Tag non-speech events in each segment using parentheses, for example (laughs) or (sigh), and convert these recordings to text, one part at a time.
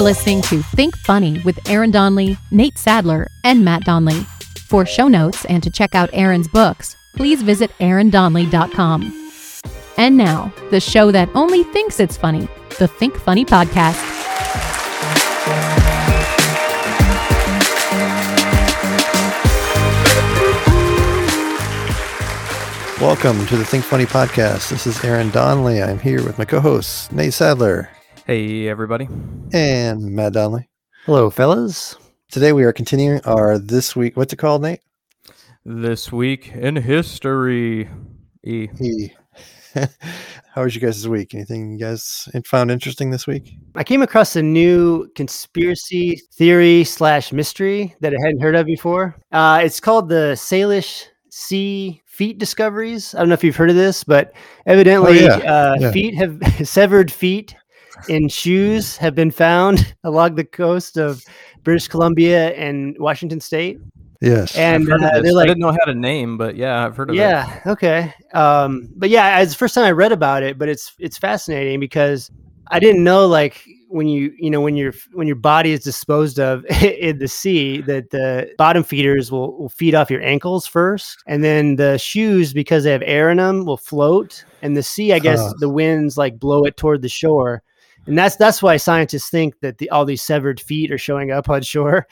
are listening to Think Funny with Aaron Donley, Nate Sadler, and Matt Donley. For show notes and to check out Aaron's books, please visit aarondonley.com. And now, the show that only thinks it's funny, the Think Funny Podcast. Welcome to the Think Funny podcast. This is Aaron Donley. I'm here with my co-hosts Nate Sadler Hey, everybody. and Matt Donley. Hello, fellas. Today we are continuing our this week. What's it called, Nate? This week in history. E. He. (laughs) How was you guys this week? Anything you guys found interesting this week? I came across a new conspiracy theory slash mystery that I hadn't heard of before. Uh, it's called the Salish Sea Feet Discoveries. I don't know if you've heard of this, but evidently, Oh, yeah. uh, Yeah. feet have (laughs) severed feet in shoes have been found (laughs) along the coast of British Columbia and Washington State. Yes. And I've heard of uh, they're I like, didn't know how to name, but yeah, I've heard of it. yeah okay um but yeah it's the first time i read about it but it's it's fascinating because i didn't know like when you you know when your when your body is disposed of (laughs) in the sea that the bottom feeders will, will feed off your ankles first and then the shoes because they have air in them will float and the sea i guess Huh. the winds like blow it toward the shore and that's that's why scientists think that the, all these severed feet are showing up on shore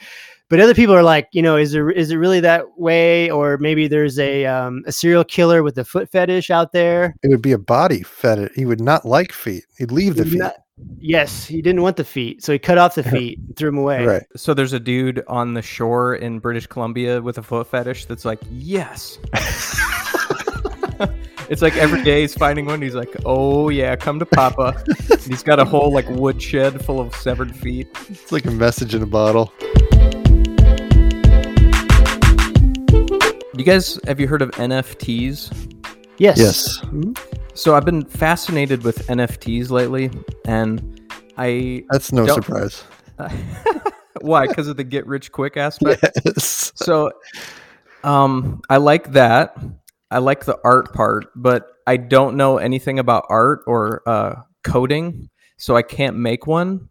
but other people are like, you know, is there is it really that way, or maybe there's a um, a serial killer with a foot fetish out there? it would be a body fetish. He would not like feet. He'd leave the He's feet. not- yes, he didn't want the feet, so he cut off the (laughs) feet, and threw them away. Right. So there's a dude on the shore in British Columbia with a foot fetish that's like, yes. (laughs) (laughs) it's like every day he's finding one. He's like, oh yeah, come to Papa. And he's got a whole like woodshed full of severed feet. It's like a message in a bottle. You guys, have you heard of NFTs? Yes. Yes. So I've been fascinated with NFTs lately, and I That's no surprise. (laughs) why? Because of the get rich quick aspect. (laughs) Yes. So, um, I like that. I like the art part, but I don't know anything about art or uh, coding, so I can't make one.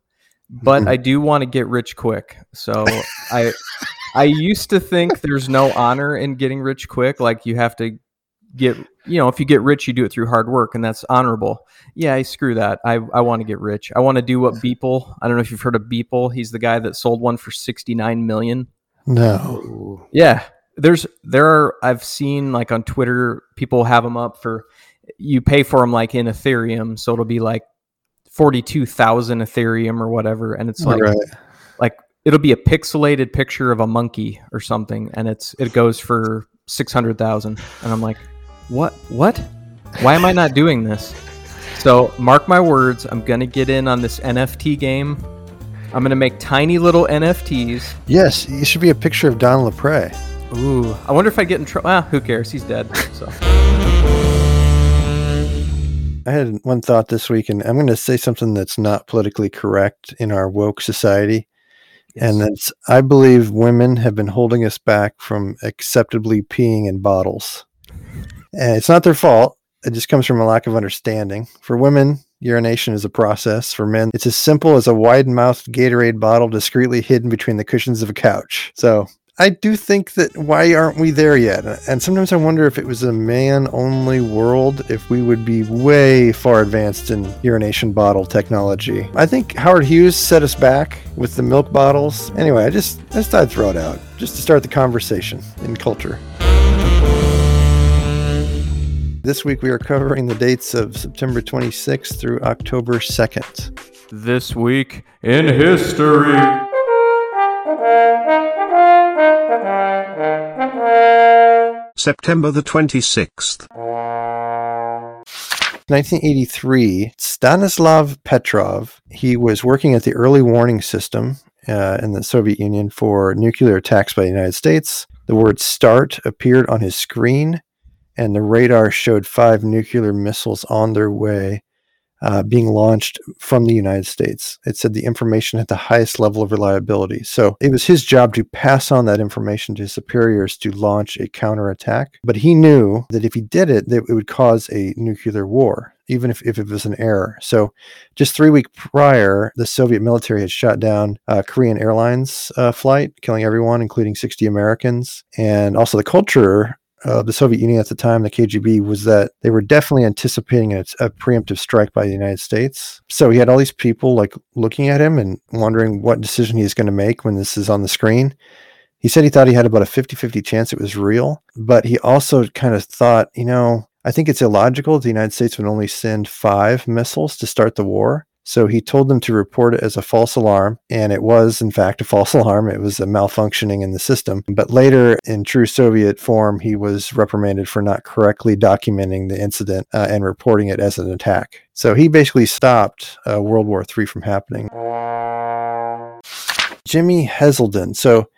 But. (laughs) I do want to get rich quick. So I, I used to think there's no honor in getting rich quick. Like you have to get, you know, if you get rich, you do it through hard work, and that's honorable. Yeah, I screw that. I, I want to get rich. I want to do what (laughs) Beeple. I don't know if you've heard of Beeple. He's the guy that sold one for sixty nine million. No. Yeah, there's there are I've seen like on Twitter people have them up for you pay for them like in Ethereum, so it'll be like forty two thousand Ethereum or whatever, and it's like right. like it'll be a pixelated picture of a monkey or something, and it's it goes for six hundred thousand, and I'm like, what what? Why am I not doing this? So mark my words, I'm gonna get in on this NFT game. I'm gonna make tiny little NFTs. Yes. It should be a picture of Don LaPre. Ooh, I wonder if I get in trouble. Ah, who cares? He's dead. So I had one thought this week, and I'm going to say something that's not politically correct in our woke society. And that's, I believe women have been holding us back from acceptably peeing in bottles. And it's not their fault. It just comes from a lack of understanding. For women, urination is a process. For men, it's as simple as a wide mouthed Gatorade bottle discreetly hidden between the cushions of a couch. So I do think that why aren't we there yet? And sometimes I wonder if it was a man only world, if we would be way far advanced in urination bottle technology. I think Howard Hughes set us back with the milk bottles. Anyway, I just, I just thought I'd throw it out just to start the conversation in culture. This week we are covering the dates of September 26th through October 2nd. this week in history. September the 26th. 1983, Stanislav Petrov, he was working at the early warning system uh, in the Soviet Union for nuclear attacks by the United States. The word START appeared on his screen, and the radar showed five nuclear missiles on their way uh, being launched from the United States. It said the information had the highest level of reliability. So it was his job to pass on that information to his superiors to launch a counterattack. But he knew that if he did it, that it would cause a nuclear war. even if, if it was an error. So, just three weeks prior, the Soviet military had shot down a Korean Airlines uh, flight, killing everyone, including 60 Americans. And also, the culture of the Soviet Union at the time, the KGB, was that they were definitely anticipating a, a preemptive strike by the United States. So he had all these people like looking at him and wondering what decision he's going to make when this is on the screen. He said he thought he had about a 50 50 chance it was real, but he also kind of thought, you know, I think it's illogical. The United States would only send five missiles to start the war. So he told them to report it as a false alarm, and it was, in fact, a (laughs) false alarm. It was a malfunctioning in the system. But later, in true Soviet form, he was reprimanded for not correctly documenting the incident uh, and reporting it as an attack. So he basically stopped uh, World War III from happening. Jimi Heselden. So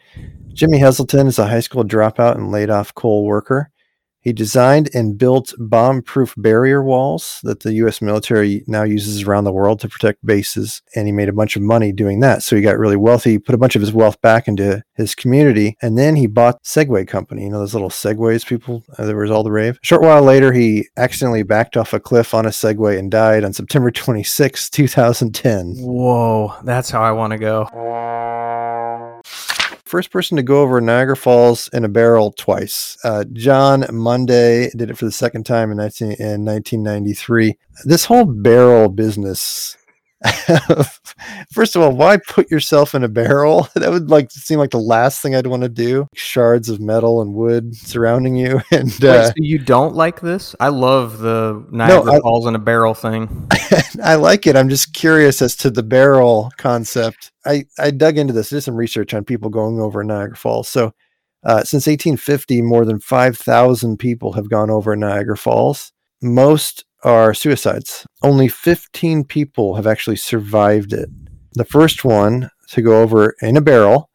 Jimi Heselden is a high school dropout and laid off coal worker. He designed and built bomb proof barrier walls that the US military now uses around the world to protect bases. And he made a bunch of money doing that. So he got really wealthy, put a bunch of his wealth back into his community. And then he bought Segway Company, you know, those little Segways people, uh, there was all the rave. A short while later, he accidentally backed off a cliff on a Segway and died on September 26, 2010. Whoa, that's how I want to go. First person to go over Niagara Falls in a barrel twice. Uh, John Munday did it for the second time in, 19, in 1993. This whole barrel business. (laughs) First of all, why put yourself in a barrel? (laughs) That would like seem like the last thing I'd want to do. Shards of metal and wood surrounding you, (laughs) and Wait, uh, so you don't like this? I love the Niagara I- Falls in a barrel thing. I like it. I'm just curious as to the barrel concept. I, I dug into this, did some research on people going over Niagara Falls. So, uh, since 1850, more than 5,000 people have gone over Niagara Falls. Most are suicides. Only 15 people have actually survived it. The first one to go over in a barrel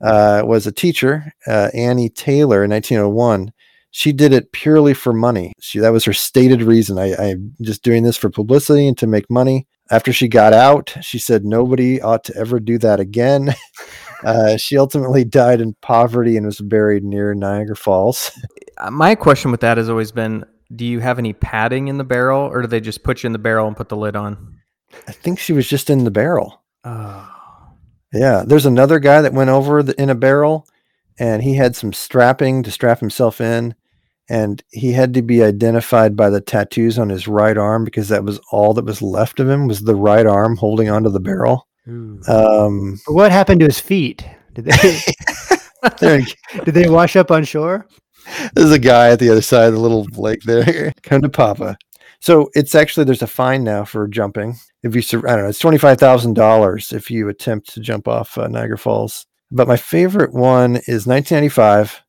uh, was a teacher, uh, Annie Taylor, in 1901 she did it purely for money. She that was her stated reason. I, I'm just doing this for publicity and to make money. After she got out, she said nobody ought to ever do that again. (laughs) Uh, she ultimately died in poverty and was buried near Niagara Falls. (laughs) My question with that has always been do you have any padding in the barrel or do they just put you in the barrel and put the lid on? I think she was just in the barrel. Oh. Yeah, there's another guy that went over the, in a barrel, and he had some strapping to strap himself in, and he had to be identified by the tattoos on his right arm because that was all that was left of him was the right arm holding onto the barrel. Um, what happened to his feet? Did they (laughs) (laughs) did they wash up on shore? There's a guy at the other side of the little lake there. (laughs) Come to Papa. So it's actually there's a fine now for jumping. If you, I don't know, it's twenty five thousand dollars if you attempt to jump off uh, Niagara Falls. But my favorite one is 1995.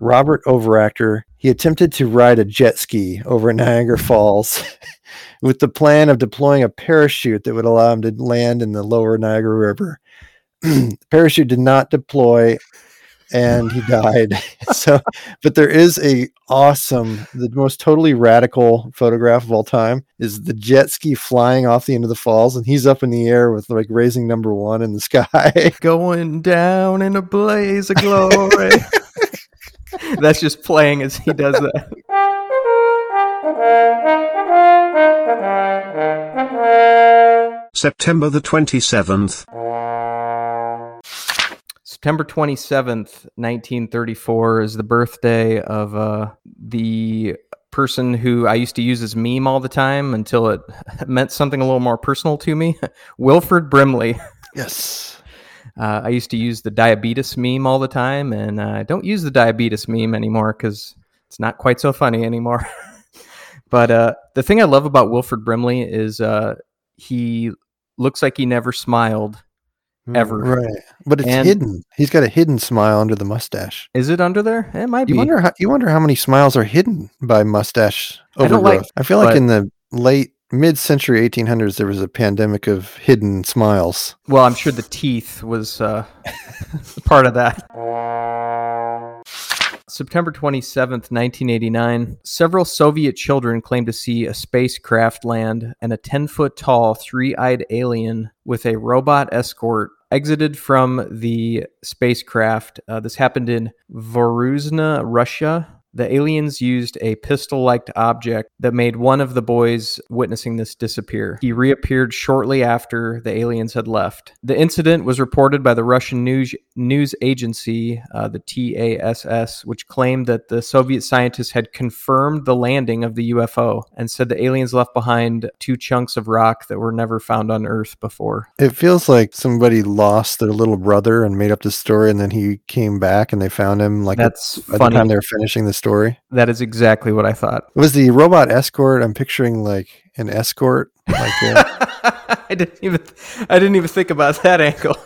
Robert Overacker. He attempted to ride a jet ski over Niagara Falls (laughs) with the plan of deploying a parachute that would allow him to land in the lower Niagara River. the (clears throat) parachute did not deploy and he died. (laughs) so, but there is a awesome, the most totally radical photograph of all time is the jet ski flying off the end of the falls, and he's up in the air with like raising number one in the sky. (laughs) Going down in a blaze of glory. (laughs) That's just playing as he does that. September the 27th. September 27th, 1934 is the birthday of uh, the person who I used to use as meme all the time until it (laughs) meant something a little more personal to me. (laughs) Wilford Brimley. Yes. (laughs) Uh, I used to use the diabetes meme all the time, and uh, I don't use the diabetes meme anymore because it's not quite so funny anymore. but uh, the thing I love about Wilford Brimley is uh, he looks like he never smiled. Ever. Right. But it's And- hidden. He's got a hidden smile under the mustache. Is it under there? It might You be. wonder how you wonder how many smiles are hidden by mustache I don't overgrowth. like- I feel like but- in the late mid-century 1800s there was a pandemic of hidden smiles. Well, I'm sure the teeth was uh, (laughs) part of that. (laughs) September 27th, 1989, several Soviet children claimed to see a spacecraft land and a 10 foot tall, three eyed alien with a robot escort exited from the spacecraft. Uh, this happened in Voronezh, Russia. The aliens used a pistol like object that made one of the boys witnessing this disappear. He reappeared shortly after the aliens had left. The incident was reported by the Russian news, news agency, uh, the TASS, which claimed that the Soviet scientists had confirmed the landing of the UFO and said the aliens left behind two chunks of rock that were never found on Earth before. It feels like somebody lost their little brother and made up this story, and then he came back and they found him like That's at the time they were finishing the story. That is exactly what I thought. Was the robot escort? I'm picturing like an escort, like uh, (laughs) I didn't even I didn't even think about that angle.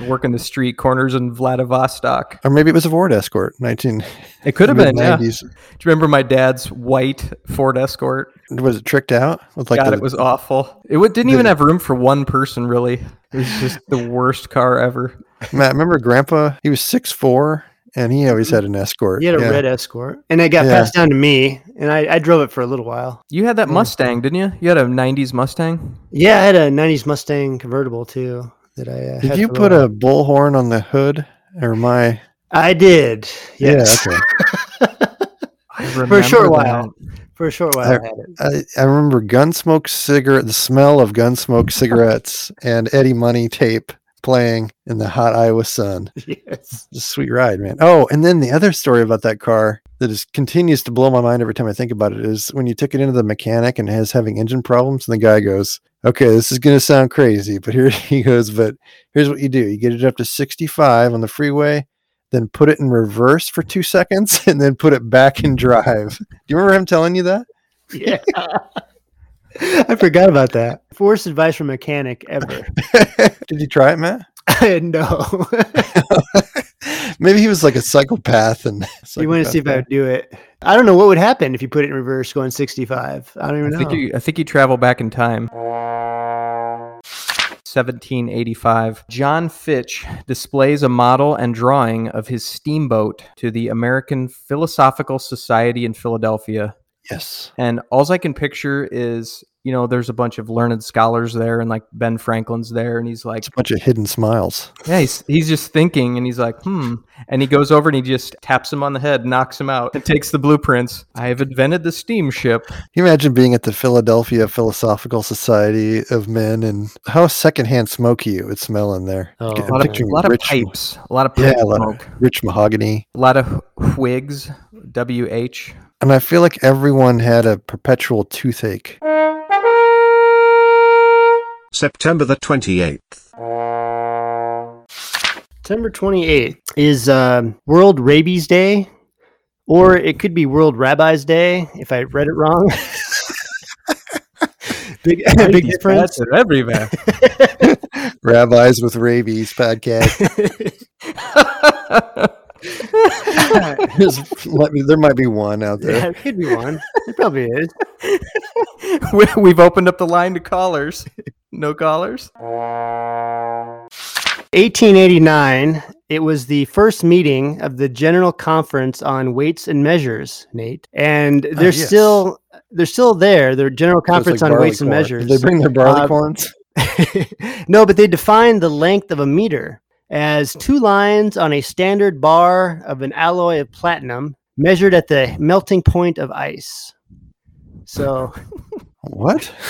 (laughs) Working the street corners in Vladivostok. or maybe it was a Ford escort. 19 It could have been. Yeah. Do you remember my dad's white Ford Escort? Was it tricked out with like God, the, it was awful. It didn't even have room for one person. Really, it was just the worst car ever. Matt? Remember Grandpa? He was six four, and he always had an escort. He had a yeah. red Escort, and it got Yeah. passed down to me, and I, I drove it for a little while. You had that Hmm. Mustang, didn't you? You had a '90s Mustang. Yeah, I had a '90s Mustang convertible too. That I uh, Did you for put while. a bullhorn on the hood, or my? I did. Yes. Yeah, okay. (laughs) I For a short remember while. For a short while, I, I- had it. I, I remember Gunsmoke cigarette, the smell of Gunsmoke cigarettes and Eddie Money tape playing in the hot Iowa sun. (laughs) Yes. It's a sweet ride, man. Oh, and then the other story about that car that is continues to blow my mind every time I think about it is when you took it into the mechanic and has having engine problems, and the guy goes, "Okay, this is going to sound crazy, but here (laughs) he goes. But here's what you do: you get it up to 65 on the freeway." Then put it in reverse for two seconds (laughs) and then put it back in drive. Do you remember him telling you that? Yeah. I forgot about that. Worst advice from a mechanic ever. (laughs) Did you try it, Matt? (laughs) no. (laughs) Maybe he was like a psychopath and you want to see if I would do it. I don't know what would happen if you put it in reverse going 65. I don't even I know. think you. I think you travel back in time. 1785. John Fitch displays a model and drawing of his steamboat to the American Philosophical Society in Philadelphia. Yes. And all I can picture is, you know, there's a bunch of learned scholars there, and like Ben Franklin's there, and he's like, It's a bunch of hidden smiles. yeah, he's, he's just thinking, and he's like, hmm. And he goes over and he just taps him on the head, knocks him out, and takes the blueprints. I have invented the steamship. Can you imagine being at the Philadelphia Philosophical Society of Men and how secondhand smoky it would smell in there? Oh, A lot of, a lot of rich, pipes, a lot of pipe Yeah, a lot of- rich mahogany. a lot of wigs, W H. And I feel like everyone had a perpetual toothache. September the 28th. September 28th is um, World Rabies Day, or it could be World Rabbis Day if I read it wrong. (laughs) big, (laughs) big difference. That's it everywhere. (laughs) Rabbis with rabies podcast. There's- might be- there might be one out Yeah, there. it could be one. It probably is. (laughs) we, we've opened up the line to callers. No callers. 1889. It was the first meeting of the General Conference on Weights and Measures, Nate, and they're yes. still they're still there. Their General Conference like on Weights and. Measures. Did they bring their barley Uh, corns? (laughs) no, but they defined the length of a meter as two lines on a standard bar of an alloy of platinum measured at the melting point of ice. So What? (laughs)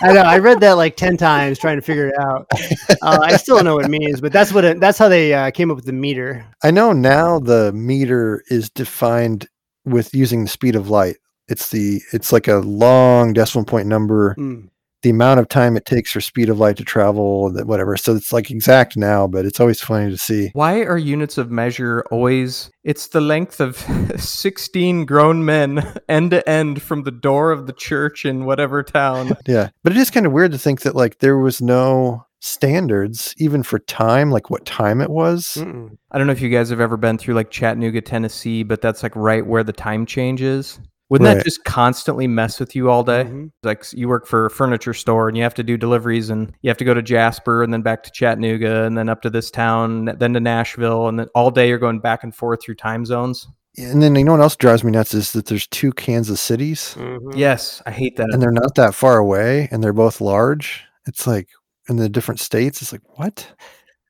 I know I read that like ten times trying to figure it out. Uh, I still don't know what it means, but that's what it, that's how they uh, came up with the meter. I know now the meter is defined with using the speed of light. It's the it's like a long decimal point number, Mm. The amount of time it takes for speed of light to travel, that whatever. So it's like exact now, but it's always funny to see. Why are units of measure always? It's the length of (laughs) 16 grown men (laughs) end to end from the door of the church in whatever town. (laughs) Yeah. But it is kind of weird to think that like there was no standards even for time, like what time it was. Mm-mm. I don't know if you guys have ever been through like Chattanooga, Tennessee, but that's like right where the time change is. Wouldn't that just constantly mess with you all day? Mhm. Like you work for a furniture store and you have to do deliveries and you have to go to Jasper and then back to Chattanooga and then up to this town, then to Nashville, and then all day you're going back and forth through time zones. And then you know what else drives me nuts is that there's two Kansas cities Mhm. Yes, I hate that. and they're not that far away and they're both large. It's like in the different states, it's like, what?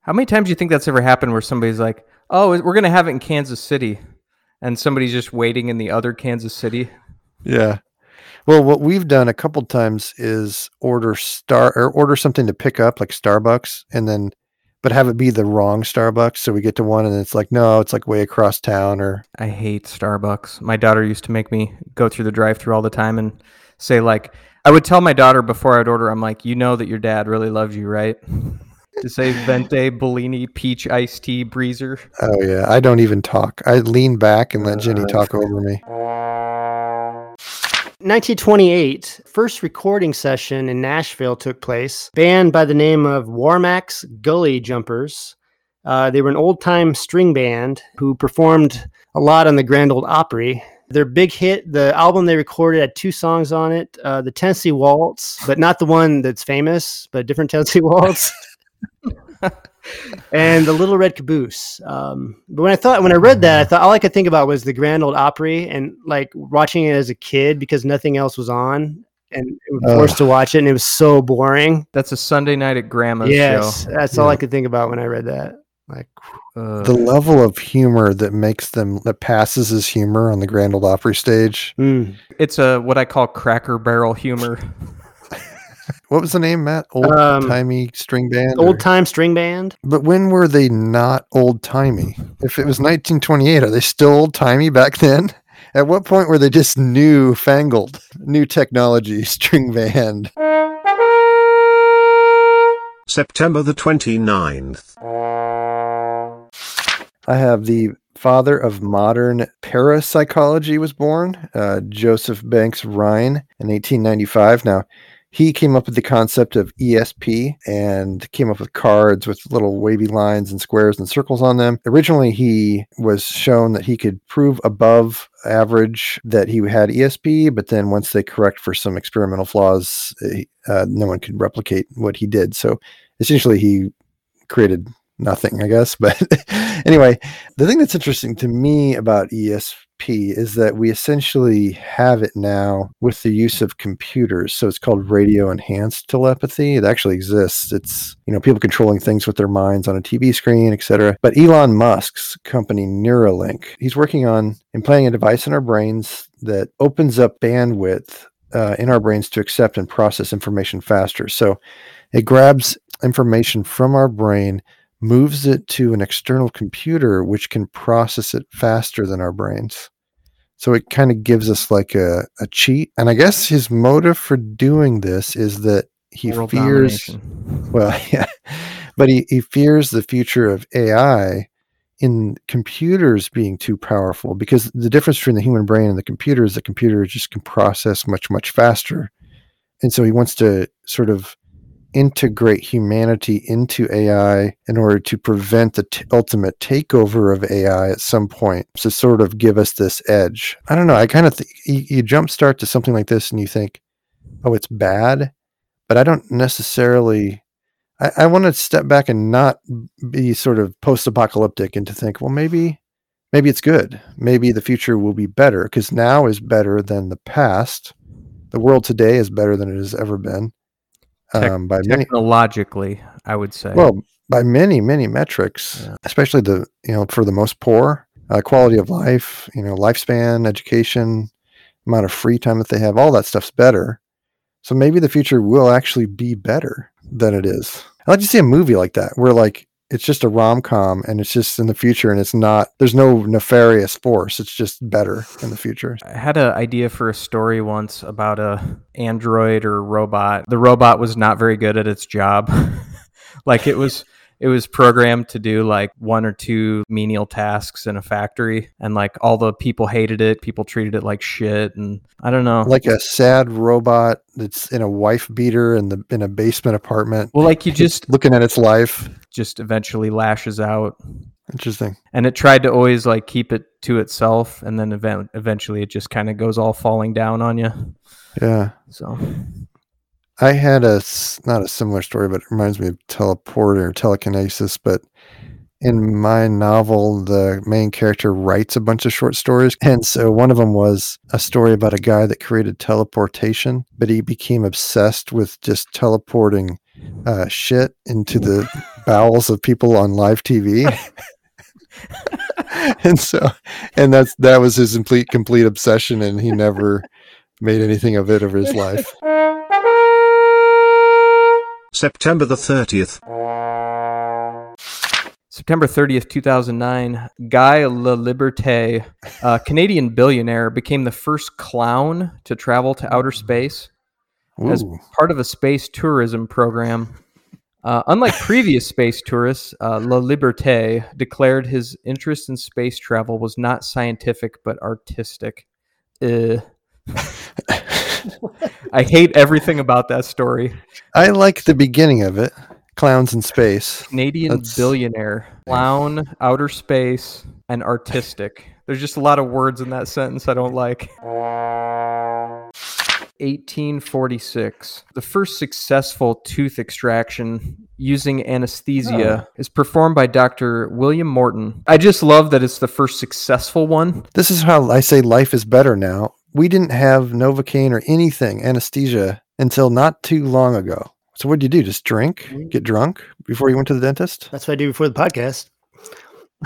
How many times do you think that's ever happened where somebody's like, "Oh, we're going to have it in Kansas City," and somebody's just waiting in the other Kansas City. Yeah. Well, what we've done a couple times is order star or order something to pick up like Starbucks and then but have it be the wrong Starbucks so we get to one and it's like no, it's like way across town or I hate Starbucks. My daughter used to make me go through the drive-through all the time and say like I would tell my daughter before I'd order I'm like, "You know that your dad really loves you, right?" To say Venti Bellini peach iced tea breezer. Oh yeah, I don't even talk. I lean back and let Jenny talk over me. 1928, first recording session in Nashville took place. Band by the name of Warmack's Gully Jumpers. Uh, they were an old time string band who performed a lot on the Grand Ole Opry. Their big hit, the album they recorded had two songs on it uh, the Tennessee Waltz, but not the one that's famous, but a different Tennessee (laughs) Waltz. And the Little Red Caboose. Um, but when I thought, when I read that, I thought all I could think about was the Grand Old Opry and like watching it as a kid because nothing else was on, and it was forced to watch it, and it was so boring. That's a Sunday night at grandma's yes, show. that's all I could think about when I read that. Like, Uh, The level of humor that makes them that passes as humor on the Grand Old Opry stage. mm. it's a what I call cracker barrel humor. (laughs) What was the name, Matt? Old timey string band. or- Um, old time string band. But when were they not old timey? If it was 1928, are they still old timey back then? At what point were they just new fangled, new technology (laughs) string band? September the 29th. I have the father of modern parapsychology was born, uh, Joseph Banks Rhine in 1895. Now, he came up with the concept of ESP and came up with cards with little wavy lines and squares and circles on them. Originally, he was shown that he could prove above average that he had ESP, but then once they correct for some experimental flaws, uh, no one could replicate what he did. So essentially, he created nothing, I guess. (laughs) But anyway, the thing that's interesting to me about ESP is that we essentially have it now with the use of computers. So it's called radio enhanced telepathy. It actually exists. It's, you know, people controlling things with their minds on a TV screen, etc. But Elon Musk's company Neuralink, he's working on implanting a device in our brains that opens up bandwidth uh, in our brains to accept and process information faster. So it grabs information from our brain moves it to an external computer which can process it faster than our brains. So it kind of gives us like a, a cheat. And I guess his motive for doing this is that he World fears domination. well, (laughs) yeah. But he, he fears the future of AI in computers being too powerful because the difference between the human brain and the computer is the computer just can process much, much faster. And so he wants to sort of integrate humanity into AI in order to prevent the t- ultimate takeover of AI at some point to sort of give us this edge. I don't know. I kind of you, you jumpstart to something like this and you think, oh, it's bad, but I don't necessarily. I, I want to step back and not be sort of post-apocalyptic and to think, well, maybe, maybe it's good. Maybe the future will be better because now is better than the past. The world today is better than it has ever been Um, by many Technologically, I would say. well by many many metrics Yeah. especially the you know for the most poor uh, quality of life you know lifespan education amount of free time that they have all that stuff's better so maybe the future will actually be better than it is i'd like to see a movie like that where like it's just a rom-com and it's just in the future and it's not there's no nefarious force it's just better in the future I had an idea for a story once about a android or robot. The robot was not very good at its job. (laughs) like it was it was programmed to do like one or two menial tasks in a factory and like all the people hated it, people treated it like shit and I don't know. like a sad robot that's in a wife beater in the in a basement apartment well like you just looking at its life just eventually lashes out interesting and it tried to always like keep it to itself and then event- eventually it just kind of goes all falling down on you. yeah So I had a not a similar story, but it reminds me of teleporter or telekinesis. But in my novel, the main character writes a bunch of short stories, and so one of them was a story about a guy that created teleportation, but he became obsessed with just teleporting uh, shit into the bowels of people on live TV. (laughs) and so and that's that was his complete complete obsession and he never made anything of it of his life September the 30th. September 30th, 2009, Guy Laliberté, a Canadian billionaire, became the first clown to travel to outer space as part of a space tourism program. Uh, unlike previous space tourists, uh, Laliberté declared his interest in space travel was not scientific but artistic. Uh, (laughs) I hate everything about that story. i like the beginning of it clowns in space Canadian That's- billionaire, clown, outer space, and artistic. There's just a lot of words in that sentence I don't like. 1846. The first successful tooth extraction using anesthesia is performed by Dr. William Morton. I just love that it's the first successful one. this is how i say life is better now we didn't have novocaine or anything anesthesia until not too long ago so what did you do just drink mm-hmm. get drunk before you went to the dentist That's what I do before the podcast. (laughs)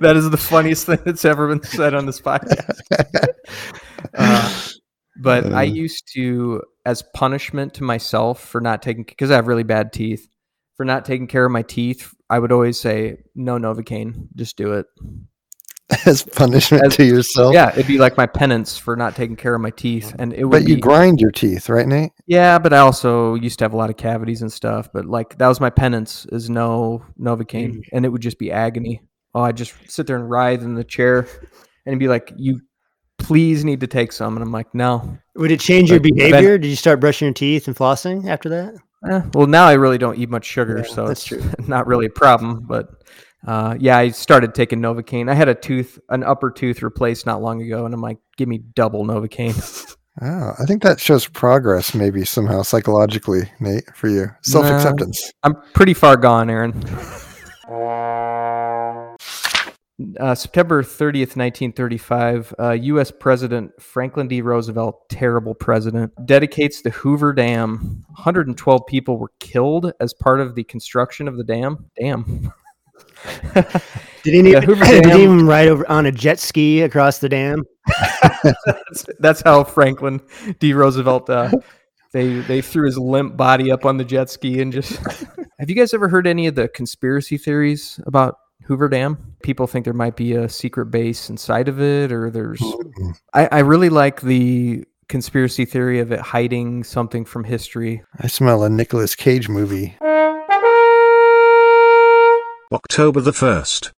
that is the funniest thing that's ever been said on this podcast. (laughs) Uh, but I Uh. used to, as punishment to myself for not taking, because I have really bad teeth, for not taking care of my teeth, I would always say, no Novocaine, just do it. (laughs) as punishment As- to yourself Yeah, it'd be like my penance for not taking care of my teeth. And it would but you be, grind your teeth right nate yeah, but I also used to have a lot of cavities and stuff. But like, that was my penance is no Novocaine. And it would just be agony. Oh, I'd just sit there and writhe in the chair and it'd be like, you please need to take some. And I'm like, no. Would it change your Like, then- behavior? Did you start brushing your teeth and flossing after that? Eh, well, now I really don't eat much sugar, Yeah, so that's it's (laughs) not really a problem. But uh, yeah, I started taking Novocaine. I had a tooth, an upper tooth replaced not long ago, and I'm like, give me double Novocaine. (laughs) Oh, I think that shows progress, maybe somehow psychologically, Nate, for you. Self acceptance. I'm pretty far gone, Aaron. (laughs) Uh, September 30th, 1935, uh, U.S. President Franklin D. Roosevelt, terrible president, dedicates the Hoover Dam. 112 people were killed as part of the construction of the dam. Damn. Did he, Yeah, even, Hoover (laughs) did he even ride over on a jet ski across the dam? (laughs) (laughs) that's, that's how Franklin D. Roosevelt. Uh, they they threw his limp body up on the jet ski and just. Have you guys ever heard any of the conspiracy theories about Hoover Dam? People think there might be a secret base inside of it, or there's. Mm-hmm. I, I really like the conspiracy theory of it hiding something from history. I smell a Nicolas Cage movie. October the 1st.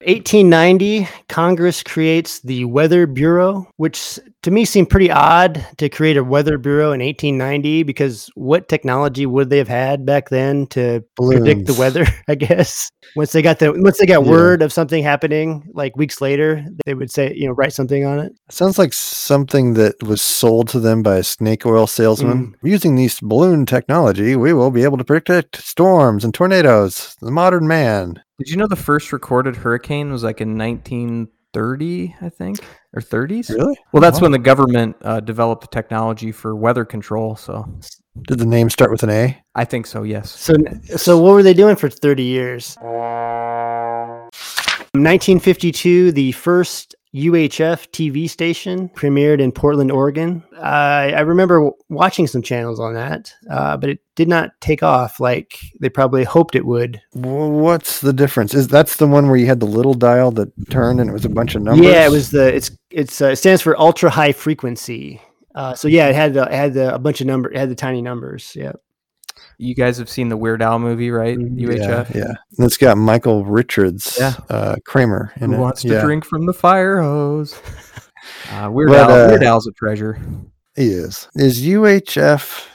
1890, Congress creates the Weather Bureau, which to me seemed pretty odd to create a weather bureau in 1890 because what technology would they have had back then to predict the weather? (laughs) I guess once they got the once they got Yeah. word of something happening, like weeks later, they would say, you know, write something on it. Sounds like something that was sold to them by a snake oil salesman. Mm. Using these balloon technology, we will be able to predict storms and tornadoes. The modern man. Did you know the first recorded hurricane was like in 1930, I think, or 30s? Really? Well, that's Wow. when the government uh, developed the technology for weather control. So Did the name start with an A? I think so. Yes. So, so what were they doing for 30 years? (laughs) 1952, the first UHF TV station premiered in Portland, Oregon. I I remember w- watching some channels on that, uh, but it did not take off like they probably hoped it would. Wh- What's the difference? Is that's the one where you had the little dial that turned and it was a bunch of numbers? Yeah, it was the it's it's uh, it stands for ultra high frequency. Uh, so yeah, it had the, it had the, a bunch of number, it had the tiny numbers. Yeah. You guys have seen the Weird Al movie, right? UHF. Yeah, yeah. And it's got Michael Richards, Yeah. uh, Kramer in Who it. wants to yeah, drink from the fire hose? (laughs) Uh, Weird But, Al. uh, Weird Al's a treasure. he is. Is UHF?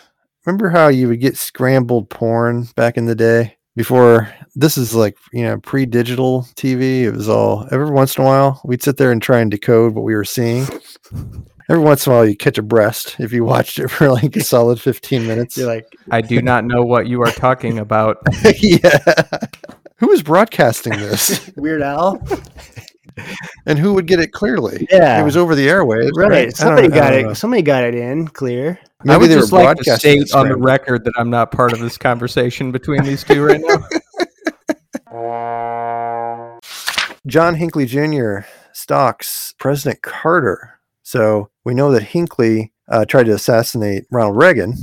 Remember how you would get scrambled porn back in the day? Before this is like you know pre-digital TV. It was all every once in a while we'd sit there and try and decode what we were seeing. (laughs) Every once in a while you catch a breast if you watched it for like a solid fifteen minutes. You're like, I do (laughs) not know what you are talking about. (laughs) yeah. Who was broadcasting this? (laughs) Weird Al? and who would get it clearly? Yeah. It was over the airwaves. right. Right. Somebody got it. Somebody got it in clear. I Maybe would they were just like to state on the record that I'm not part of this conversation between these two right now. John Hinckley Jr. stalks President Carter. So we know that Hinckley uh, tried to assassinate Ronald Reagan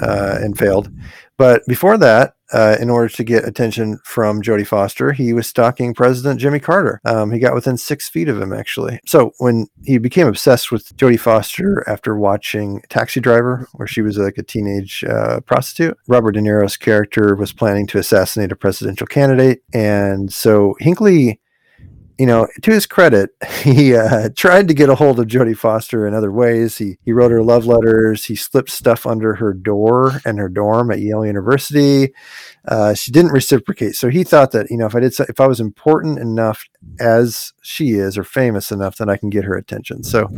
uh, and failed. But before that, uh, in order to get attention from Jodie Foster, he was stalking President Jimmy Carter. Um, he got within six feet of him, actually. So when he became obsessed with Jodie Foster after watching Taxi Driver, where she was like a teenage uh, prostitute, Robert De Niro's character was planning to assassinate a presidential candidate. And so Hinckley you know, to his credit, (laughs) he uh, tried to get a hold of Jodie Foster in other ways. He he wrote her love letters. He slipped stuff under her door and her dorm at Yale University. Uh, she didn't reciprocate, so he thought that you know if I did if I was important enough as she is or famous enough, then I can get her attention. So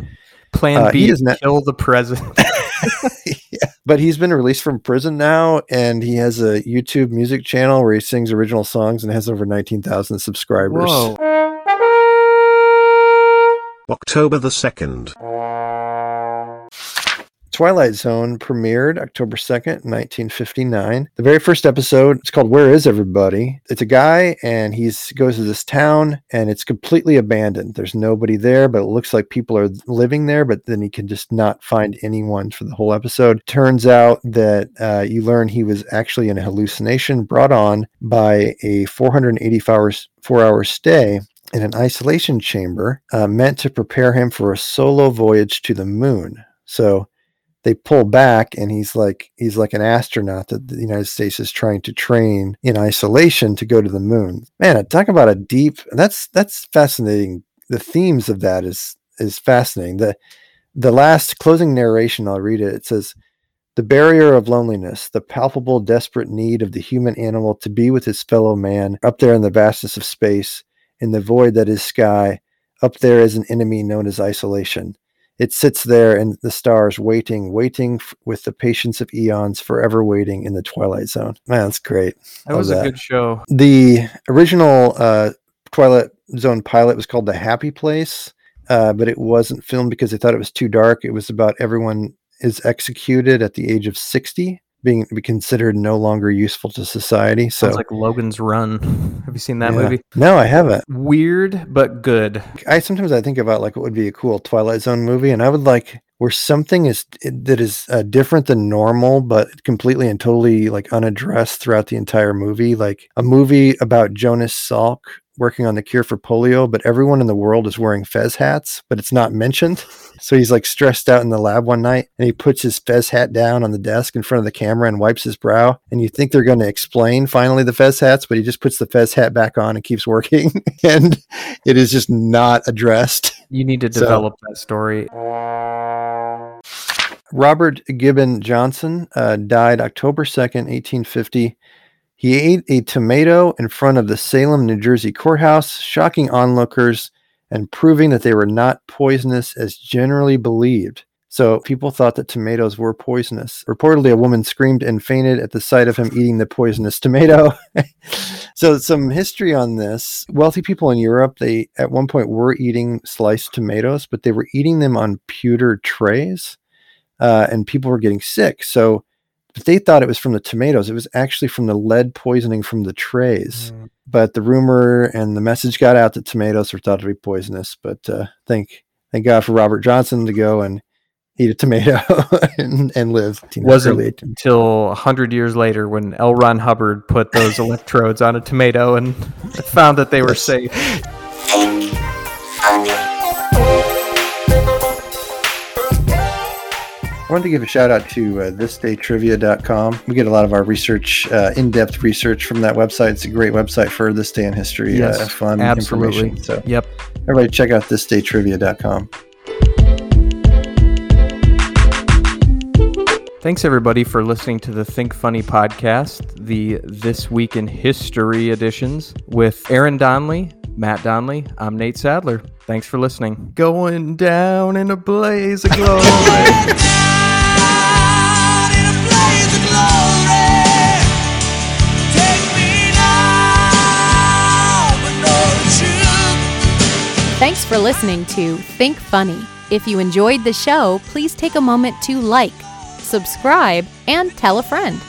Plan Uh, B is not- kill the president. (laughs) (laughs) yeah. But he's been released from prison now, and he has a YouTube music channel where he sings original songs and has over nineteen thousand subscribers. October the 2nd. Twilight Zone premiered October 2nd, 1959. The very first episode, it's called Where is Everybody? It's a guy and he's goes to this town and it's completely abandoned. There's nobody there, but it looks like people are living there, but then he can just not find anyone for the whole episode. Turns out that uh, you learn he was actually in a hallucination brought on by a 484 hours, four hour stay in an isolation chamber uh, meant to prepare him for a solo voyage to the moon. So they pull back and he's like he's like an astronaut that the United States is trying to train in isolation to go to the moon. Man, talk about a deep that's that's fascinating. The themes of that is is fascinating. The the last closing narration, I'll read it. It says the barrier of loneliness, the palpable, desperate need of the human animal to be with his fellow man up there in the vastness of space, in the void that is sky, up there is an enemy known as isolation. It sits there in the stars, waiting, waiting f- with the patience of eons, forever waiting in the twilight zone. Man, that's great. That Love was that. a good show. The original uh, Twilight Zone pilot was called The Happy Place, uh, but it wasn't filmed because they thought it was too dark. It was about everyone is executed at the age of 60, being be considered no longer useful to society. So, Sounds like Logan's Run. (laughs) Have you seen that yeah. movie? No, I haven't. Weird but good. I sometimes I think about like what would be a cool Twilight Zone movie, and I would like where something is that is uh, different than normal, but completely and totally like unaddressed throughout the entire movie. Like a movie about Jonas Salk working on the cure for polio, but everyone in the world is wearing fez hats, but it's not mentioned. (laughs) So he's like stressed out in the lab one night and he puts his fez hat down on the desk in front of the camera and wipes his brow. And you think they're going to explain finally the fez hats, but he just puts the fez hat back on and keeps working. (laughs) and it is just not addressed. You need to So- develop that story. Robert Gibbon Johnson uh, died October 2nd, 1850. He ate a tomato in front of the Salem, New Jersey courthouse, shocking onlookers and proving that they were not poisonous as generally believed. So people thought that tomatoes were poisonous. Reportedly, a woman screamed and fainted at the sight of him eating the poisonous tomato. (laughs) so some history on this. Wealthy people in Europe, they at one point were eating sliced tomatoes, but they were eating them on pewter trays uh, and people were getting sick. So but they thought it was from the tomatoes. It was actually from the lead poisoning from the trays. But the rumor and the message got out that tomatoes were thought to be poisonous. But uh, thank thank God for Robert Johnson to go and eat a tomato (laughs) and, and live. Wasn't 18 until a hundred years later when L. Ron Hubbard put those (laughs) electrodes on a tomato and found that they were safe. I wanted to give a shout out to uh, thisdaytrivia.com. We get a lot of our research, uh, in depth research from that website. It's a great website for this day in history. Yes, uh, fun absolutely. information. So Yep. everybody check out thisdaytrivia.com. Thanks everybody for listening to the Think Funny podcast, the This Week in History editions with Aaron Donley, Matt Donley. I'm Nate Sadler. Thanks for listening. Going down in a blaze of glory. (laughs) Thanks for listening to Think Funny. If you enjoyed the show, please take a moment to like, subscribe, and tell a friend.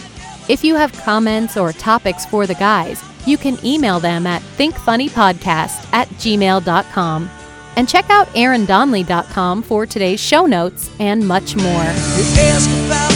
If you have comments or topics for the guys, you can email them at thinkfunnypodcast at gmail.com. And check out aarondonley.com for today's show notes and much more.